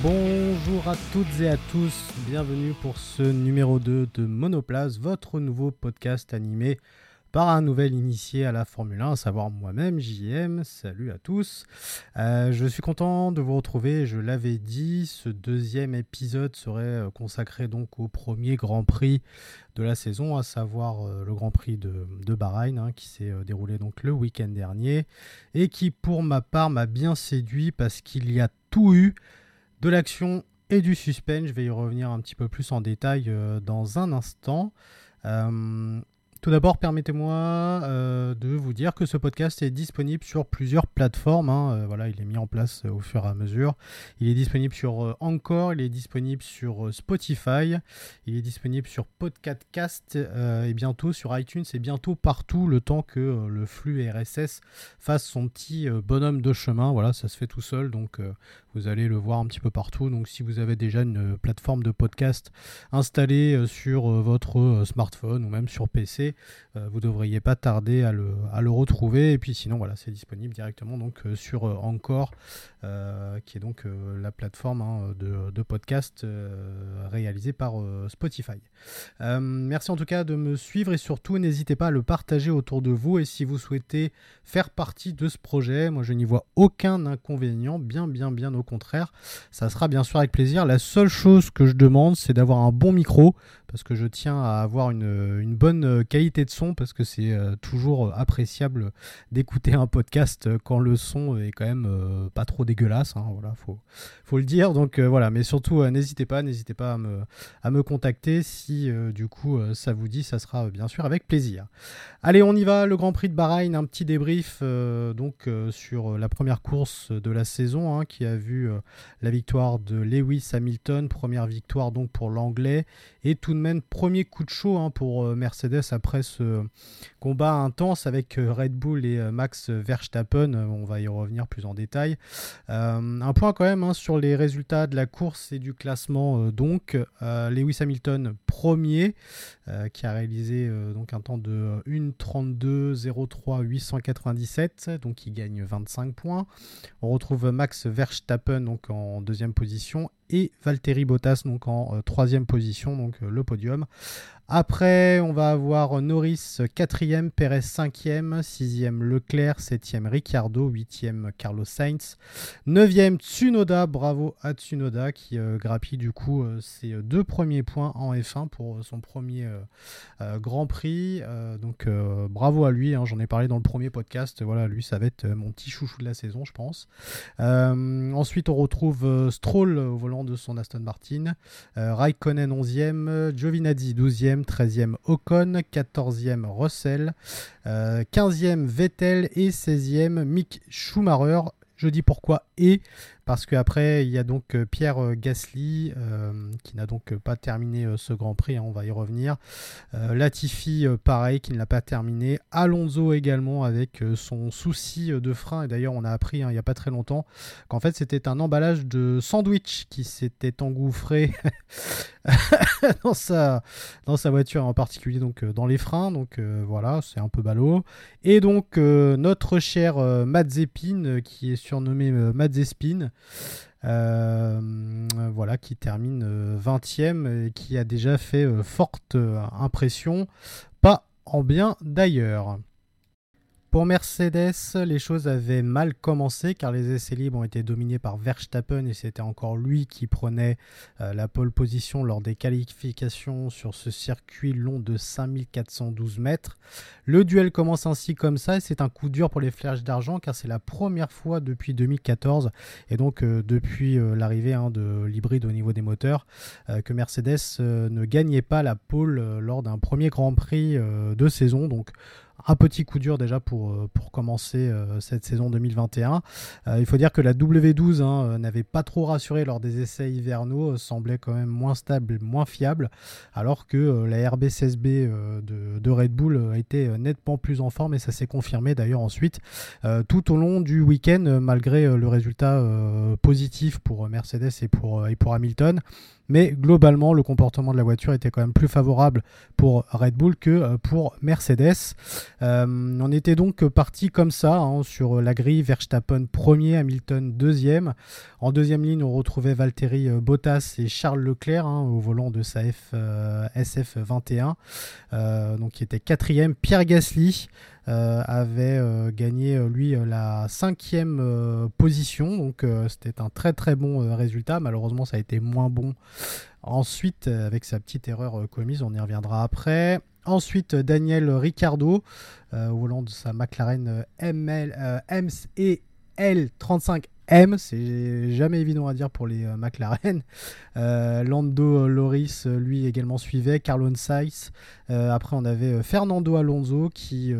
Bonjour à toutes et à tous, bienvenue pour ce numéro 2 de Monoplace, votre nouveau podcast animé par un nouvel initié à la Formule 1, à savoir moi-même, JM. Salut à tous. Euh, je suis content de vous retrouver. Je l'avais dit, ce deuxième épisode serait euh, consacré donc au premier Grand Prix de la saison, à savoir euh, le Grand Prix de, Bahreïn, hein, qui s'est déroulé donc le week-end dernier et qui, pour ma part, m'a bien séduit parce qu'il y a tout eu de l'action et du suspense. Je vais y revenir un petit peu plus en détail dans un instant. Tout d'abord, permettez-moi euh, de vous dire que ce podcast est disponible sur plusieurs plateformes. Hein. Euh, voilà, il est mis en place euh, au fur et à mesure. Il est disponible sur Encore, il est disponible sur Spotify, il est disponible sur Podcastcast et bientôt sur iTunes et bientôt partout le temps que le flux RSS fasse son petit bonhomme de chemin. Voilà, ça se fait tout seul, donc vous allez le voir un petit peu partout. Donc si vous avez déjà une plateforme de podcast installée sur votre smartphone ou même sur PC, euh, vous devriez pas tarder à le, à le, retrouver. Et puis sinon, voilà, c'est disponible directement donc euh, sur euh, Encore, qui est donc la plateforme hein, de, de, podcast réalisée par Spotify. merci en tout cas de me suivre et surtout n'hésitez pas à le partager autour de vous. Et si vous souhaitez faire partie de ce projet, moi je n'y vois aucun inconvénient, bien bien bien au contraire. Ça sera bien sûr avec plaisir. La seule chose que je demande, c'est d'avoir un bon micro parce que je tiens à avoir une, une bonne qualité de son parce que c'est euh, toujours appréciable d'écouter un podcast quand le son est quand même euh, pas trop dégueulasse. Hein, voilà, faut, le dire. Donc euh, voilà, mais surtout n'hésitez pas, n'hésitez pas à me, contacter si du coup ça vous dit, ça sera bien sûr avec plaisir. Allez, on y va. Le Grand Prix de Bahreïn, un petit débrief donc sur la première course de la saison hein, qui a vu la victoire de Lewis Hamilton, première victoire donc pour l'anglais et tout de même premier coup de chaud hein, pour Mercedes après ce combat intense avec euh, Red Bull et euh, Max Verstappen. Euh, on va y revenir plus en détail. Un point quand même hein, sur les résultats de la course et du classement. donc, Lewis Hamilton premier, qui a réalisé donc un temps de 1.32.03 897, donc il gagne 25 points. On retrouve Max Verstappen donc en deuxième position et Valtteri Bottas donc en troisième position, donc le podium. Après, on va avoir Norris 4e, Perez 5e, 6e Leclerc, 7e Ricciardo, 8e Carlos Sainz, 9e Tsunoda, bravo à Tsunoda qui euh, grappille du coup euh, ses deux premiers points en F1 pour son premier euh, Grand Prix. donc bravo à lui, hein, j'en ai parlé dans le premier podcast, voilà, lui ça va être mon petit chouchou de la saison je pense. ensuite on retrouve Stroll au volant de son Aston Martin, Raikkonen 11e, Giovinazzi 12e, 13e Ocon, 14e Russell, 15e euh, Vettel et 16e Mick Schumacher. Je dis pourquoi et parce qu'après, il y a donc euh, Pierre euh, Gasly euh, qui n'a donc pas terminé ce Grand Prix, hein, on va y revenir. Latifi, pareil, qui ne l'a pas terminé. Alonso également avec son souci de frein. Et d'ailleurs, on a appris hein, il n'y a pas très longtemps qu'en fait, c'était un emballage de sandwich qui s'était engouffré dans, sa, dans sa voiture, en particulier donc dans les freins. Donc voilà, c'est un peu ballot. Et donc, notre cher Mazepin, qui est surnommé Mazespin, voilà, qui termine 20e euh, et qui a déjà fait euh, forte impression. Pas en bien d'ailleurs. Pour Mercedes, les choses avaient mal commencé car les essais libres ont été dominés par Verstappen et c'était encore lui qui prenait euh, la pole position lors des qualifications sur ce circuit long de 5412 mètres. Le duel commence ainsi comme ça et c'est un coup dur pour les flèches d'argent car c'est la première fois depuis 2014 et donc euh, depuis euh, l'arrivée hein, de l'hybride au niveau des moteurs que Mercedes ne gagnait pas la pole lors d'un premier Grand Prix de saison. Un petit coup dur déjà pour, euh, pour commencer euh, cette saison 2021. Euh, il faut dire que la W12 hein, n'avait pas trop rassuré lors des essais hivernaux, semblait quand même moins stable, moins fiable, alors que la RB16B de, de, Red Bull était nettement plus en forme et ça s'est confirmé d'ailleurs ensuite tout au long du week-end, malgré le résultat positif pour Mercedes et pour, et pour Hamilton. Mais globalement, le comportement de la voiture était quand même plus favorable pour Red Bull que pour Mercedes. on était donc parti comme ça hein, sur la grille Verstappen premier, Hamilton deuxième. En deuxième ligne, on retrouvait Valtteri Bottas et Charles Leclerc hein, au volant de sa F, SF21, donc qui était quatrième. Pierre Gasly euh, avait euh, gagné euh, lui la cinquième position, donc c'était un très très bon résultat. Malheureusement, ça a été moins bon ensuite avec sa petite erreur commise, on y reviendra après. Ensuite, Daniel Ricciardo, au volant de sa McLaren ML, l 35 M, c'est jamais évident à dire pour les euh, McLaren. Euh, Lando Loris, euh, lui également suivait, Carlon Sainz. après, on avait Fernando Alonso qui,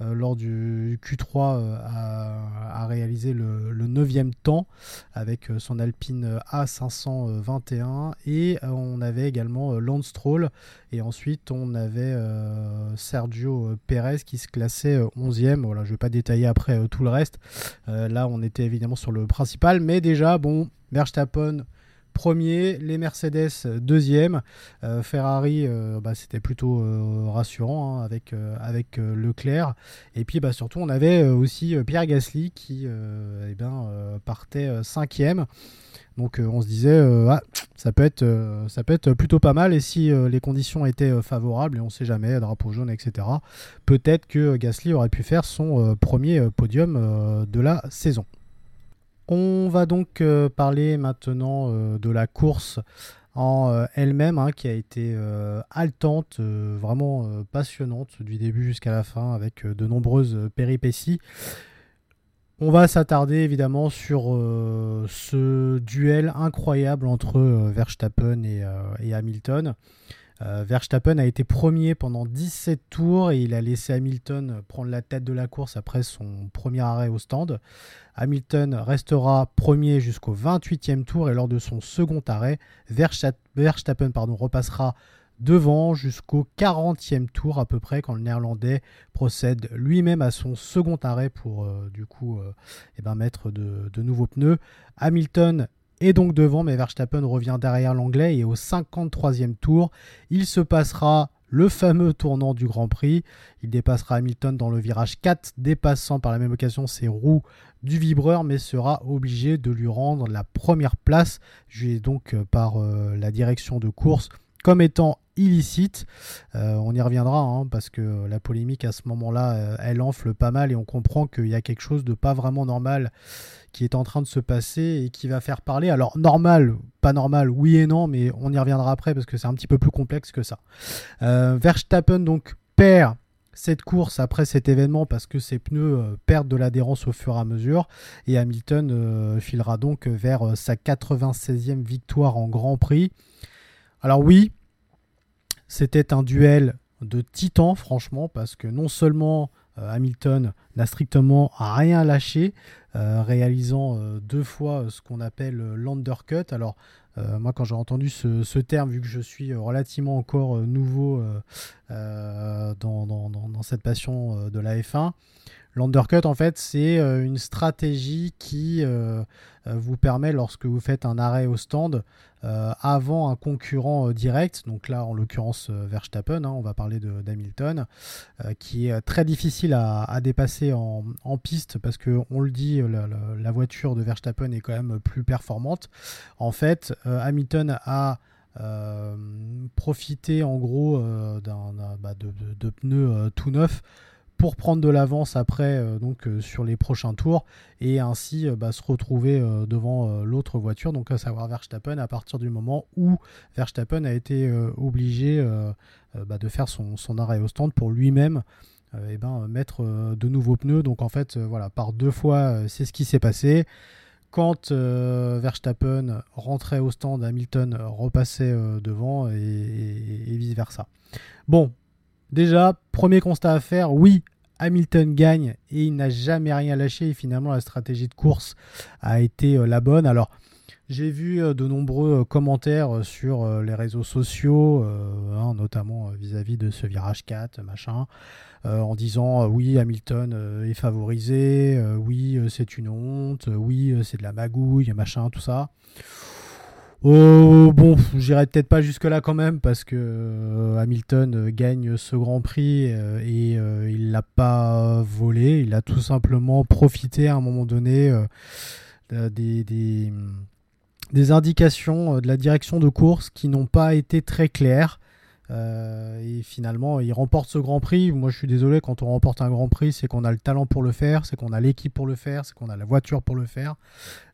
lors du Q3, a, réalisé le, 9 temps avec son Alpine A521. Et on avait également Lance Stroll. Et ensuite, on avait Sergio Perez qui se classait 11e. Voilà, je ne vais pas détailler après tout le reste. là, on était évidemment sur le principal. Mais déjà, bon, Verstappen premier, les Mercedes deuxième, euh, Ferrari euh, bah, c'était plutôt euh, rassurant hein, avec, Leclerc. Et puis bah, surtout on avait aussi Pierre Gasly qui eh partait cinquième. Donc on se disait ah, ça, peut être, ça peut être plutôt pas mal. Et si les conditions étaient favorables et on sait jamais drapeau jaune etc peut-être que Gasly aurait pu faire son premier podium de la saison. On va donc euh, parler maintenant euh, de la course en euh, elle-même, hein, qui a été haletante, vraiment passionnante du début jusqu'à la fin, avec de nombreuses péripéties. On va s'attarder évidemment sur ce duel incroyable entre Verstappen et Hamilton. Euh, Verstappen a été premier pendant 17 tours et il a laissé Hamilton prendre la tête de la course après son premier arrêt au stand. Hamilton restera premier jusqu'au 28e tour et lors de son second arrêt, Verstappen pardon, repassera devant jusqu'au 40e tour à peu près quand le néerlandais procède lui-même à son second arrêt pour euh, du coup euh, eh ben, mettre de, de, nouveaux pneus. Hamilton et donc devant, mais Verstappen revient derrière l'anglais et au 53e tour, il se passera le fameux tournant du Grand Prix. Il dépassera Hamilton dans le virage 4, dépassant par la même occasion ses roues du vibreur, mais sera obligé de lui rendre la première place, jugé donc euh, par euh, la direction de course comme étant illicite. Euh, on y reviendra hein, parce que la polémique à ce moment-là, euh, elle enfle pas mal et on comprend qu'il y a quelque chose de pas vraiment normal qui est en train de se passer et qui va faire parler. Alors normal, pas normal, oui et non, mais on y reviendra après parce que c'est un petit peu plus complexe que ça. Euh, Verstappen donc perd cette course après cet événement parce que ses pneus perdent de l'adhérence au fur et à mesure et Hamilton filera donc vers sa 96e victoire en Grand Prix. Alors oui, c'était un duel de titans, franchement, parce que non seulement euh, Hamilton n'a strictement rien lâché, euh, réalisant euh, deux fois ce qu'on appelle l'undercut. Alors, moi, quand j'ai entendu ce, terme, vu que je suis relativement encore nouveau dans, cette passion de la F1, L'undercut, en fait, c'est euh, une stratégie qui euh, euh, vous permet, lorsque vous faites un arrêt au stand, avant un concurrent direct, donc là, en l'occurrence, Verstappen, hein, on va parler d'Hamilton, qui est très difficile à, dépasser en, piste parce que, on le dit, la, voiture de Verstappen est quand même plus performante. En fait, Hamilton a profité, en gros, d'un bah, de, pneus tout neufs pour prendre de l'avance après euh, donc euh, sur les prochains tours et ainsi euh, bah, se retrouver devant l'autre voiture, donc à savoir Verstappen, à partir du moment où Verstappen a été obligé bah, de faire son, arrêt au stand pour lui-même eh ben, mettre de nouveaux pneus. Donc en fait, voilà, par deux fois, c'est ce qui s'est passé. Quand Verstappen rentrait au stand, Hamilton repassait devant et, et vice versa. Bon, Déjà, premier constat à faire, oui, Hamilton gagne et il n'a jamais rien lâché et finalement la stratégie de course a été euh, la bonne. Alors, j'ai vu euh, de nombreux euh, commentaires sur les réseaux sociaux, hein, notamment vis-à-vis de ce virage 4, machin, en disant oui, Hamilton est favorisé, oui, c'est une honte, oui, c'est de la magouille, machin, tout ça. Oh, bon, j'irai peut-être pas jusque-là quand même parce que euh, Hamilton euh, gagne ce Grand Prix euh, et il l'a pas volé, il a tout simplement profité à un moment donné des, des, des, indications de la direction de course qui n'ont pas été très claires. Euh, et finalement, il remporte ce Grand Prix. Moi, je suis désolé, quand on remporte un Grand Prix, c'est qu'on a le talent pour le faire, c'est qu'on a l'équipe pour le faire, c'est qu'on a la voiture pour le faire.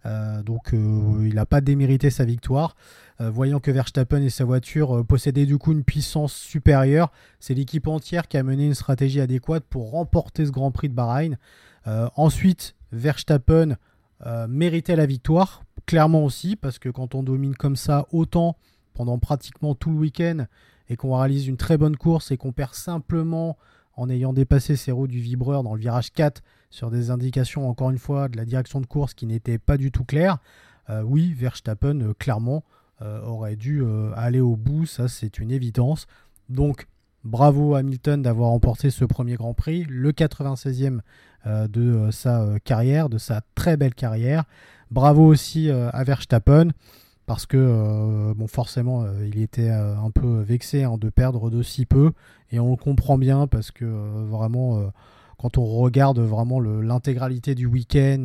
Euh, donc, euh, il n'a pas démérité sa victoire. voyant que Verstappen et sa voiture possédaient du coup une puissance supérieure, c'est l'équipe entière qui a mené une stratégie adéquate pour remporter ce Grand Prix de Bahreïn. ensuite, Verstappen méritait la victoire, clairement aussi, parce que quand on domine comme ça autant pendant pratiquement tout le week-end, et qu'on réalise une très bonne course et qu'on perd simplement en ayant dépassé ses roues du vibreur dans le virage 4 sur des indications, encore une fois, de la direction de course qui n'étaient pas du tout claires, euh, oui, Verstappen, euh, clairement, euh, aurait dû aller au bout, ça c'est une évidence. Donc, bravo Hamilton d'avoir remporté ce premier Grand Prix, le 96e de sa carrière, de sa très belle carrière. Bravo aussi à Verstappen parce que euh, bon forcément euh, il était euh, un peu vexé hein, de perdre de si peu et on le comprend bien parce que vraiment quand on regarde vraiment l'intégralité du week-end,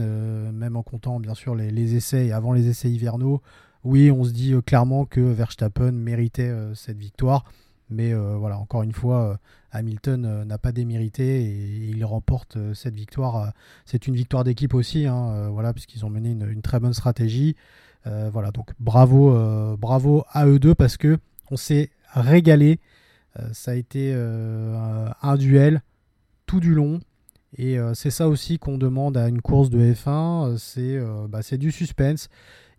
même en comptant bien sûr les, essais avant les essais hivernaux, oui on se dit clairement que Verstappen méritait cette victoire. Mais voilà, encore une fois, Hamilton n'a pas démérité et il remporte cette victoire. c'est une victoire d'équipe aussi, hein, voilà, puisqu'ils ont mené une, très bonne stratégie. Euh, voilà, donc bravo, euh, bravo à eux deux parce que on s'est régalé. Euh, ça a été un duel tout du long. Et c'est ça aussi qu'on demande à une course de F1, c'est bah, du suspense.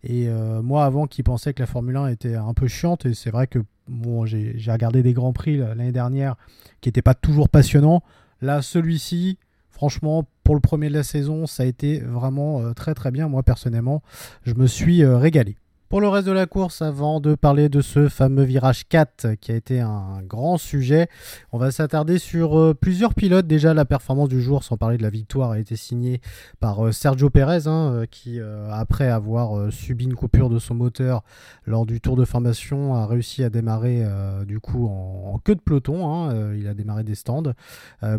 Et moi, avant, qui pensais que la Formule 1 était un peu chiante, et c'est vrai que bon, j'ai regardé des grands prix l'année dernière qui n'étaient pas toujours passionnants. Là, celui-ci, Franchement, pour le premier de la saison, ça a été vraiment euh, très très bien. Moi personnellement, je me suis euh, régalé. Pour le reste de la course, avant de parler de ce fameux virage 4 qui a été un grand sujet, on va s'attarder sur euh, plusieurs pilotes. Déjà, la performance du jour, sans parler de la victoire, a été signée par euh, Sergio Pérez, hein, euh, qui, après avoir subi une coupure de son moteur lors du tour de formation, a réussi à démarrer du coup en, queue de peloton. Hein, il a démarré des stands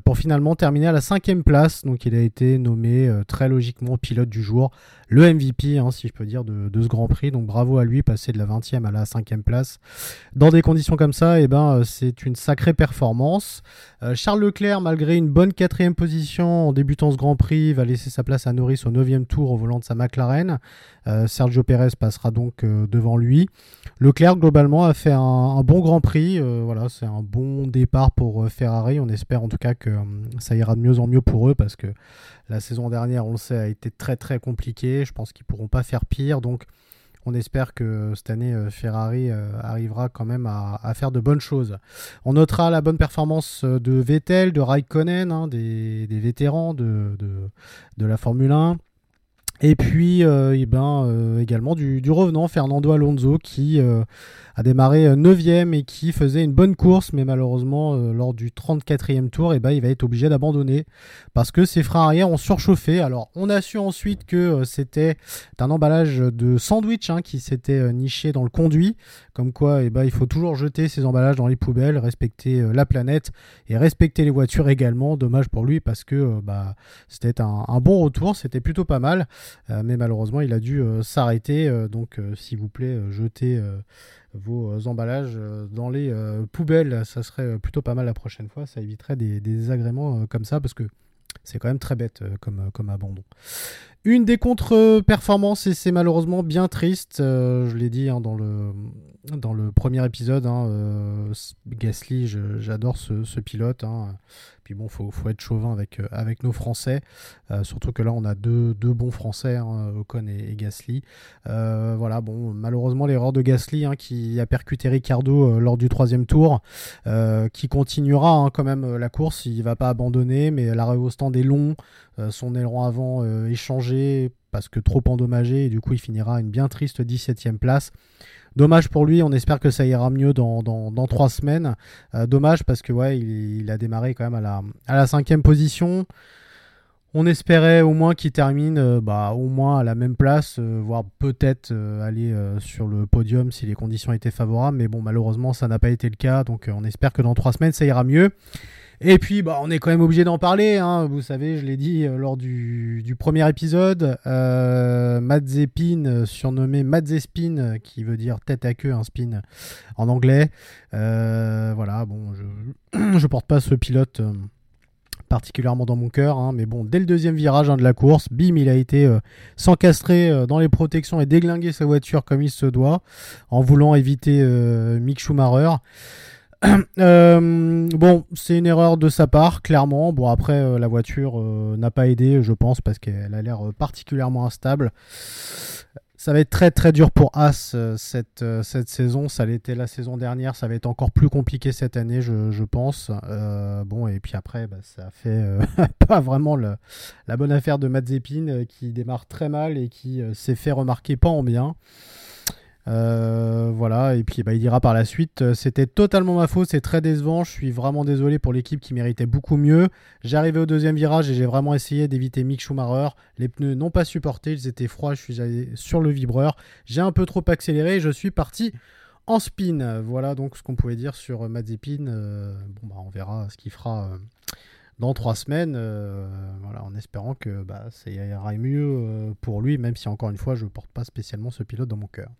pour finalement terminer à la cinquième place. Donc, il a été nommé très logiquement pilote du jour, le MVP, hein, si je peux dire, de, de ce Grand Prix. Donc, bravo bravo à lui, passer de la 20e à la 5e place. Dans des conditions comme ça, et eh ben, euh, c'est une sacrée performance. Euh, Charles Leclerc, malgré une bonne quatrième position en débutant ce Grand Prix, va laisser sa place à Norris au 9e tour au volant de sa McLaren. Euh, Sergio Perez passera donc devant lui. Leclerc, globalement, a fait un, bon Grand Prix. voilà, c'est un bon départ pour Ferrari. On espère en tout cas que ça ira de mieux en mieux pour eux parce que la saison dernière, on le sait, a été très très compliquée. Je pense qu'ils pourront pas faire pire. Donc, on espère que cette année, euh, Ferrari euh, arrivera quand même à, faire de bonnes choses. On notera la bonne performance euh, de Vettel, de Raikkonen, hein, des, vétérans de, la Formule 1. Et puis eh ben, également du, du, revenant Fernando Alonso qui a démarré 9ème et qui faisait une bonne course, mais malheureusement, euh, lors du 34e tour, et eh ben, il va être obligé d'abandonner parce que ses freins arrière ont surchauffé. Alors, on a su ensuite que euh, c'était un emballage de sandwich hein, qui s'était euh, niché dans le conduit, comme quoi et eh ben, il faut toujours jeter ces emballages dans les poubelles, respecter la planète et respecter les voitures également. Dommage pour lui parce que bah, c'était un, bon retour, c'était plutôt pas mal, mais malheureusement, il a dû s'arrêter. donc, s'il vous plaît, jetez vos euh, emballages euh, dans les euh, poubelles. Ça serait plutôt pas mal la prochaine fois. Ça éviterait des, désagréments comme ça parce que c'est quand même très bête comme, comme abandon. Une des contre-performances, et c'est malheureusement bien triste, je l'ai dit hein, dans, le, dans le premier épisode, hein, Gasly, j'adore ce, pilote. Hein bon, faut, faut être chauvin avec, euh, avec nos Français. Euh, surtout que là, on a deux, deux bons Français, Ocon et, Gasly. Euh, voilà, bon, malheureusement, l'erreur de Gasly qui a percuté Ricardo lors du troisième tour, qui continuera quand même la course. Il va pas abandonner, mais l'arrêt au stand est long. son aileron avant est parce que trop endommagé. Et du coup, il finira à une bien triste 17ème place. Dommage pour lui, on espère que ça ira mieux dans, trois semaines. Euh, dommage parce que ouais, il, a démarré quand même à la, cinquième position. On espérait au moins qu'il termine bah, au moins à la même place, voire peut-être aller sur le podium si les conditions étaient favorables. Mais bon, malheureusement, ça n'a pas été le cas. Donc on espère que dans trois semaines, ça ira mieux. Et puis, bah, on est quand même obligé d'en parler. Hein. Vous savez, je l'ai dit euh, lors du, premier épisode. Euh, euh, surnommé Mazespin, qui veut dire tête à queue, un spin en anglais. Euh, voilà, bon, je, je porte pas ce pilote particulièrement dans mon cœur. Hein. mais bon, dès le deuxième virage hein, de la course, bim, il a été s'encastrer dans les protections et déglinguer sa voiture comme il se doit, en voulant éviter Mick Schumacher. Euh, bon, c'est une erreur de sa part, clairement. Bon, après, euh, la voiture euh, n'a pas aidé, je pense, parce qu'elle a l'air particulièrement instable. Ça va être très très dur pour As cette, saison. Ça l'était la saison dernière. Ça va être encore plus compliqué cette année, je, pense. bon, et puis après, bah, ça fait pas vraiment la bonne affaire de Mazepin qui démarre très mal et qui s'est fait remarquer pas en bien. Euh, voilà, et puis bah, il dira par la suite euh, C'était totalement ma faute, c'est très décevant. Je suis vraiment désolé pour l'équipe qui méritait beaucoup mieux. Arrivé au deuxième virage et j'ai vraiment essayé d'éviter Mick Schumacher. Les pneus n'ont pas supporté, ils étaient froids. Je suis allé sur le vibreur. J'ai un peu trop accéléré et je suis parti en spin. Voilà donc ce qu'on pouvait dire sur Mazepin. Euh, bon, bah, on verra ce qu'il fera dans trois semaines, voilà, en espérant que bah, ça ira mieux pour lui, même si encore une fois, je ne porte pas spécialement ce pilote dans mon cœur.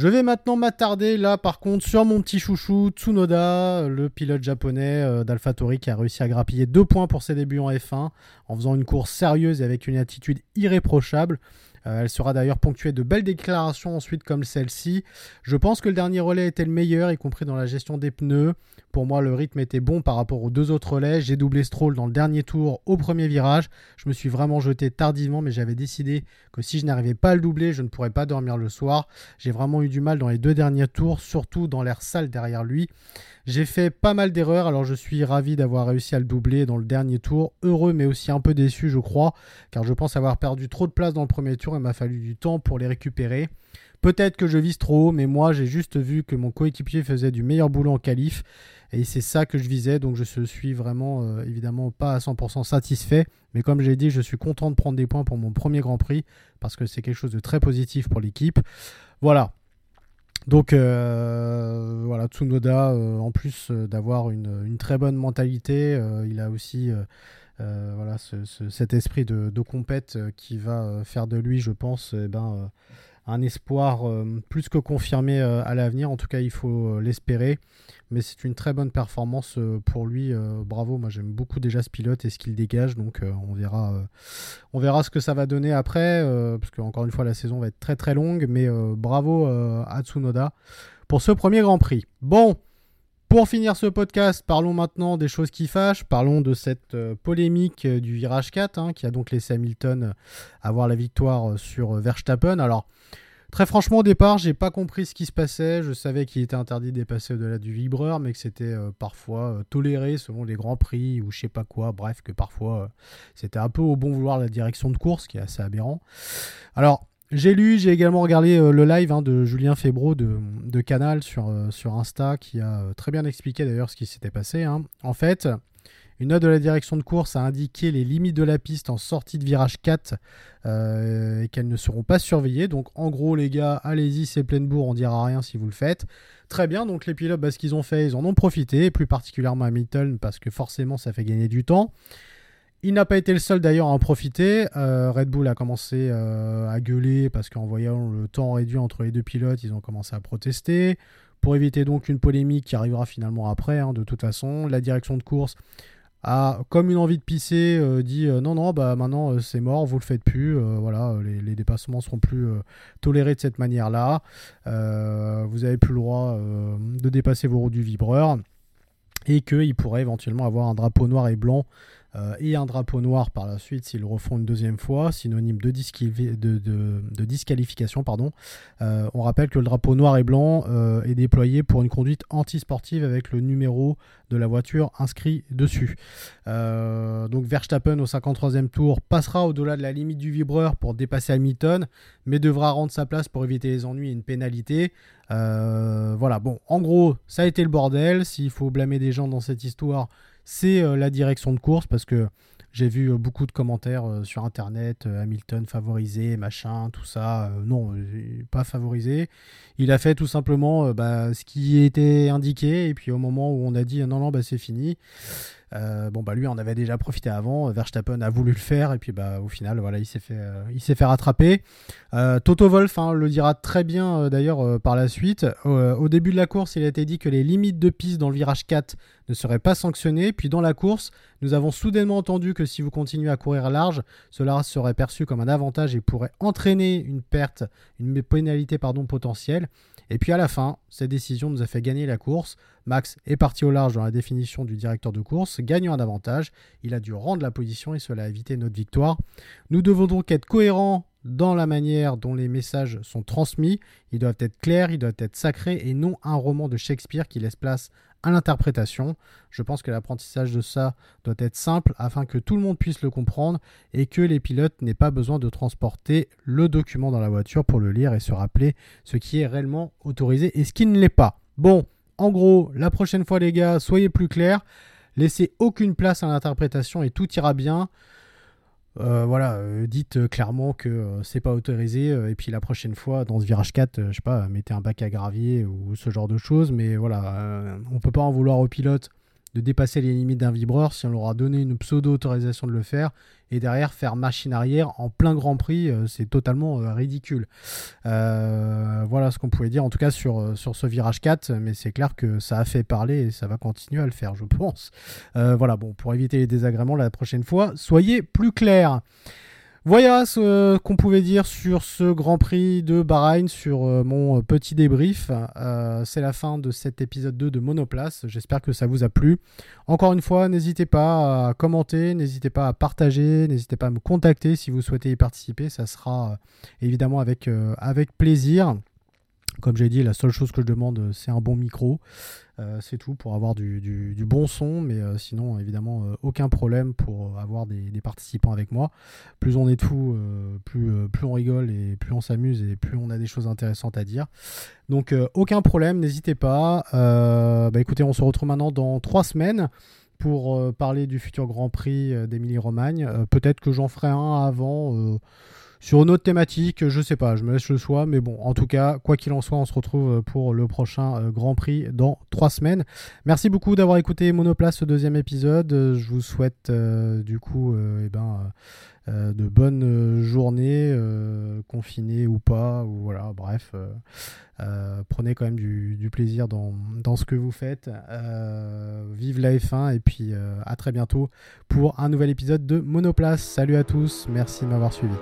Je vais maintenant m'attarder là par contre sur mon petit chouchou Tsunoda, le pilote japonais euh, d'AlphaTauri qui a réussi à grappiller deux points pour ses débuts en F1 en faisant une course sérieuse et avec une attitude irréprochable. Euh, elle sera d'ailleurs ponctuée de belles déclarations ensuite comme celle-ci. Je pense que le dernier relais était le meilleur, y compris dans la gestion des pneus. Pour moi, le rythme était bon par rapport aux deux autres relais. J'ai doublé Stroll dans le dernier tour au premier virage. Je me suis vraiment jeté tardivement, mais j'avais décidé que si je n'arrivais pas à le doubler, je ne pourrais pas dormir le soir. J'ai vraiment eu du mal dans les deux derniers tours, surtout dans l'air sale derrière lui. J'ai fait pas mal d'erreurs, alors je suis ravi d'avoir réussi à le doubler dans le dernier tour. Heureux mais aussi un peu déçu je crois, car je pense avoir perdu trop de place dans le premier tour et m'a fallu du temps pour les récupérer. Peut-être que je vise trop haut, mais moi j'ai juste vu que mon coéquipier faisait du meilleur boulot en qualif. Et c'est ça que je visais, donc je suis vraiment euh, évidemment pas à 100% satisfait. Mais comme j'ai dit, je suis content de prendre des points pour mon premier Grand Prix, parce que c'est quelque chose de très positif pour l'équipe. Voilà, donc euh, voilà, Tsunoda, euh, en plus d'avoir une, très bonne mentalité, il a aussi voilà, cet esprit de, de compète qui va faire de lui, je pense, eh ben, un espoir plus que confirmé à l'avenir. En tout cas, il faut l'espérer mais c'est une très bonne performance euh, pour lui. Euh, bravo, moi j'aime beaucoup déjà ce pilote et ce qu'il dégage, donc euh, on verra, on verra ce que ça va donner après, parce que encore une fois la saison va être très très longue, mais bravo à Tsunoda pour ce premier Grand Prix. Bon. Pour finir ce podcast, parlons maintenant des choses qui fâchent. Parlons de cette polémique du virage 4 hein, qui a donc laissé Hamilton avoir la victoire sur Verstappen. Alors, Très franchement, au départ, j'ai pas compris ce qui se passait. Je savais qu'il était interdit de dépasser au-delà du vibreur, mais que c'était euh, parfois euh, toléré selon les grands prix ou je sais pas quoi. Bref, que parfois euh, c'était un peu au bon vouloir la direction de course, qui est assez aberrant. Alors, j'ai lu, j'ai également regardé le live hein, de Julien Febro de, Canal sur, sur Insta, qui a très bien expliqué d'ailleurs ce qui s'était passé. Hein. En fait, une note de la direction de course a indiqué les limites de la piste en sortie de virage 4 euh, et qu'elles ne seront pas surveillées. Donc en gros les gars, allez-y, c'est pleine bourre, on dira rien si vous le faites. Très bien, donc les pilotes, bah, ce qu'ils ont fait, ils en ont profité, plus particulièrement Hamilton parce que forcément ça fait gagner du temps. Il n'a pas été le seul d'ailleurs à en profiter. Euh, Red Bull a commencé euh, à gueuler parce qu'en voyant le temps réduit entre les deux pilotes, ils ont commencé à protester. Pour éviter donc une polémique qui arrivera finalement après, hein, de toute façon, la direction de course a comme une envie de pisser euh, dit non non bah maintenant c'est mort vous le faites plus voilà les, les, dépassements seront plus tolérés de cette manière là vous avez plus le droit de dépasser vos roues du vibreur et qu'il pourrait éventuellement avoir un drapeau noir et blanc euh, et un drapeau noir par la suite s'ils le refont une deuxième fois, synonyme de, disqualification. Pardon. Euh, on rappelle que le drapeau noir et blanc euh, est déployé pour une conduite antisportive avec le numéro de la voiture inscrit dessus. donc Verstappen au 53e tour passera au-delà de la limite du vibreur pour dépasser Hamilton, mais devra rendre sa place pour éviter les ennuis et une pénalité. voilà, bon, en gros, ça a été le bordel. S'il faut blâmer des gens dans cette histoire, c'est euh, la direction de course parce que J'ai vu beaucoup de commentaires sur internet, Hamilton favorisé, machin, tout ça. non, pas favorisé. Il a fait tout simplement bah, ce qui était indiqué, et puis au moment où on a dit non, non, bah, c'est fini. Euh, bon bah lui on avait déjà profité avant, Verstappen a voulu le faire et puis bah au final voilà il s'est fait euh, il s'est fait rattraper. Euh, Toto Wolf hein, le dira très bien d'ailleurs par la suite. au début de la course il a été dit que les limites de piste dans le virage 4 ne seraient pas sanctionnées. Puis dans la course nous avons soudainement entendu que si vous continuez à courir large, cela serait perçu comme un avantage et pourrait entraîner une perte, une pénalité pardon potentielle. Et puis à la fin, cette décision nous a fait gagner la course. Max est parti au large dans la définition du directeur de course, gagnant un avantage. Il a dû rendre la position et cela a évité notre victoire. Nous devons donc être cohérents dans la manière dont les messages sont transmis. Ils doivent être clairs, ils doivent être sacrés et non un roman de Shakespeare qui laisse place à l'interprétation. Je pense que l'apprentissage de ça doit être simple afin que tout le monde puisse le comprendre et que les pilotes n'aient pas besoin de transporter le document dans la voiture pour le lire et se rappeler ce qui est réellement autorisé et ce qui ne l'est pas. Bon, en gros, la prochaine fois les gars, soyez plus clairs, laissez aucune place à l'interprétation et tout ira bien. Euh, voilà, euh, dites euh, clairement que c'est pas autorisé et puis la prochaine fois dans ce virage 4, je sais pas, mettez un bac à gravier ou ce genre de choses, mais voilà, on peut pas en vouloir au pilote de dépasser les limites d'un vibreur si on leur a donné une pseudo-autorisation de le faire et derrière faire machine arrière en plein Grand Prix, euh, c'est totalement euh, ridicule. Euh, voilà ce qu'on pouvait dire en tout cas sur, ce virage 4, mais c'est clair que ça a fait parler et ça va continuer à le faire, je pense. voilà, bon, pour éviter les désagréments la prochaine fois, soyez plus clairs. Voilà ce qu'on pouvait dire sur ce Grand Prix de Bahreïn, sur euh, mon petit débrief. Euh, c'est la fin de cet épisode 2 de Monoplace. J'espère que ça vous a plu. Encore une fois, n'hésitez pas à commenter, n'hésitez pas à partager, n'hésitez pas à me contacter si vous souhaitez y participer. Ça sera euh, évidemment avec plaisir. Comme j'ai dit, la seule chose que je demande, c'est un bon micro. Euh, c'est tout pour avoir du, bon son, mais euh, sinon, évidemment, euh, aucun problème pour avoir des, participants avec moi. Plus on est plus, plus on rigole et plus on s'amuse et plus on a des choses intéressantes à dire. Donc, aucun problème, n'hésitez pas. bah, écoutez, on se retrouve maintenant dans trois semaines pour parler du futur Grand Prix d'Émilie-Romagne. Peut-être que j'en ferai un avant sur une autre thématique, je sais pas, je me laisse le choix, mais bon, en tout cas, quoi qu'il en soit, on se retrouve pour le prochain euh, Grand Prix dans trois semaines. Merci beaucoup d'avoir écouté Monoplace, ce deuxième épisode. Je vous souhaite euh, du coup eh ben, euh, de bonnes journées, confinées ou pas, voilà, bref. prenez quand même du, plaisir dans, dans, ce que vous faites. vive la F1 et puis à très bientôt pour un nouvel épisode de Monoplace. Salut à tous, merci de m'avoir suivi.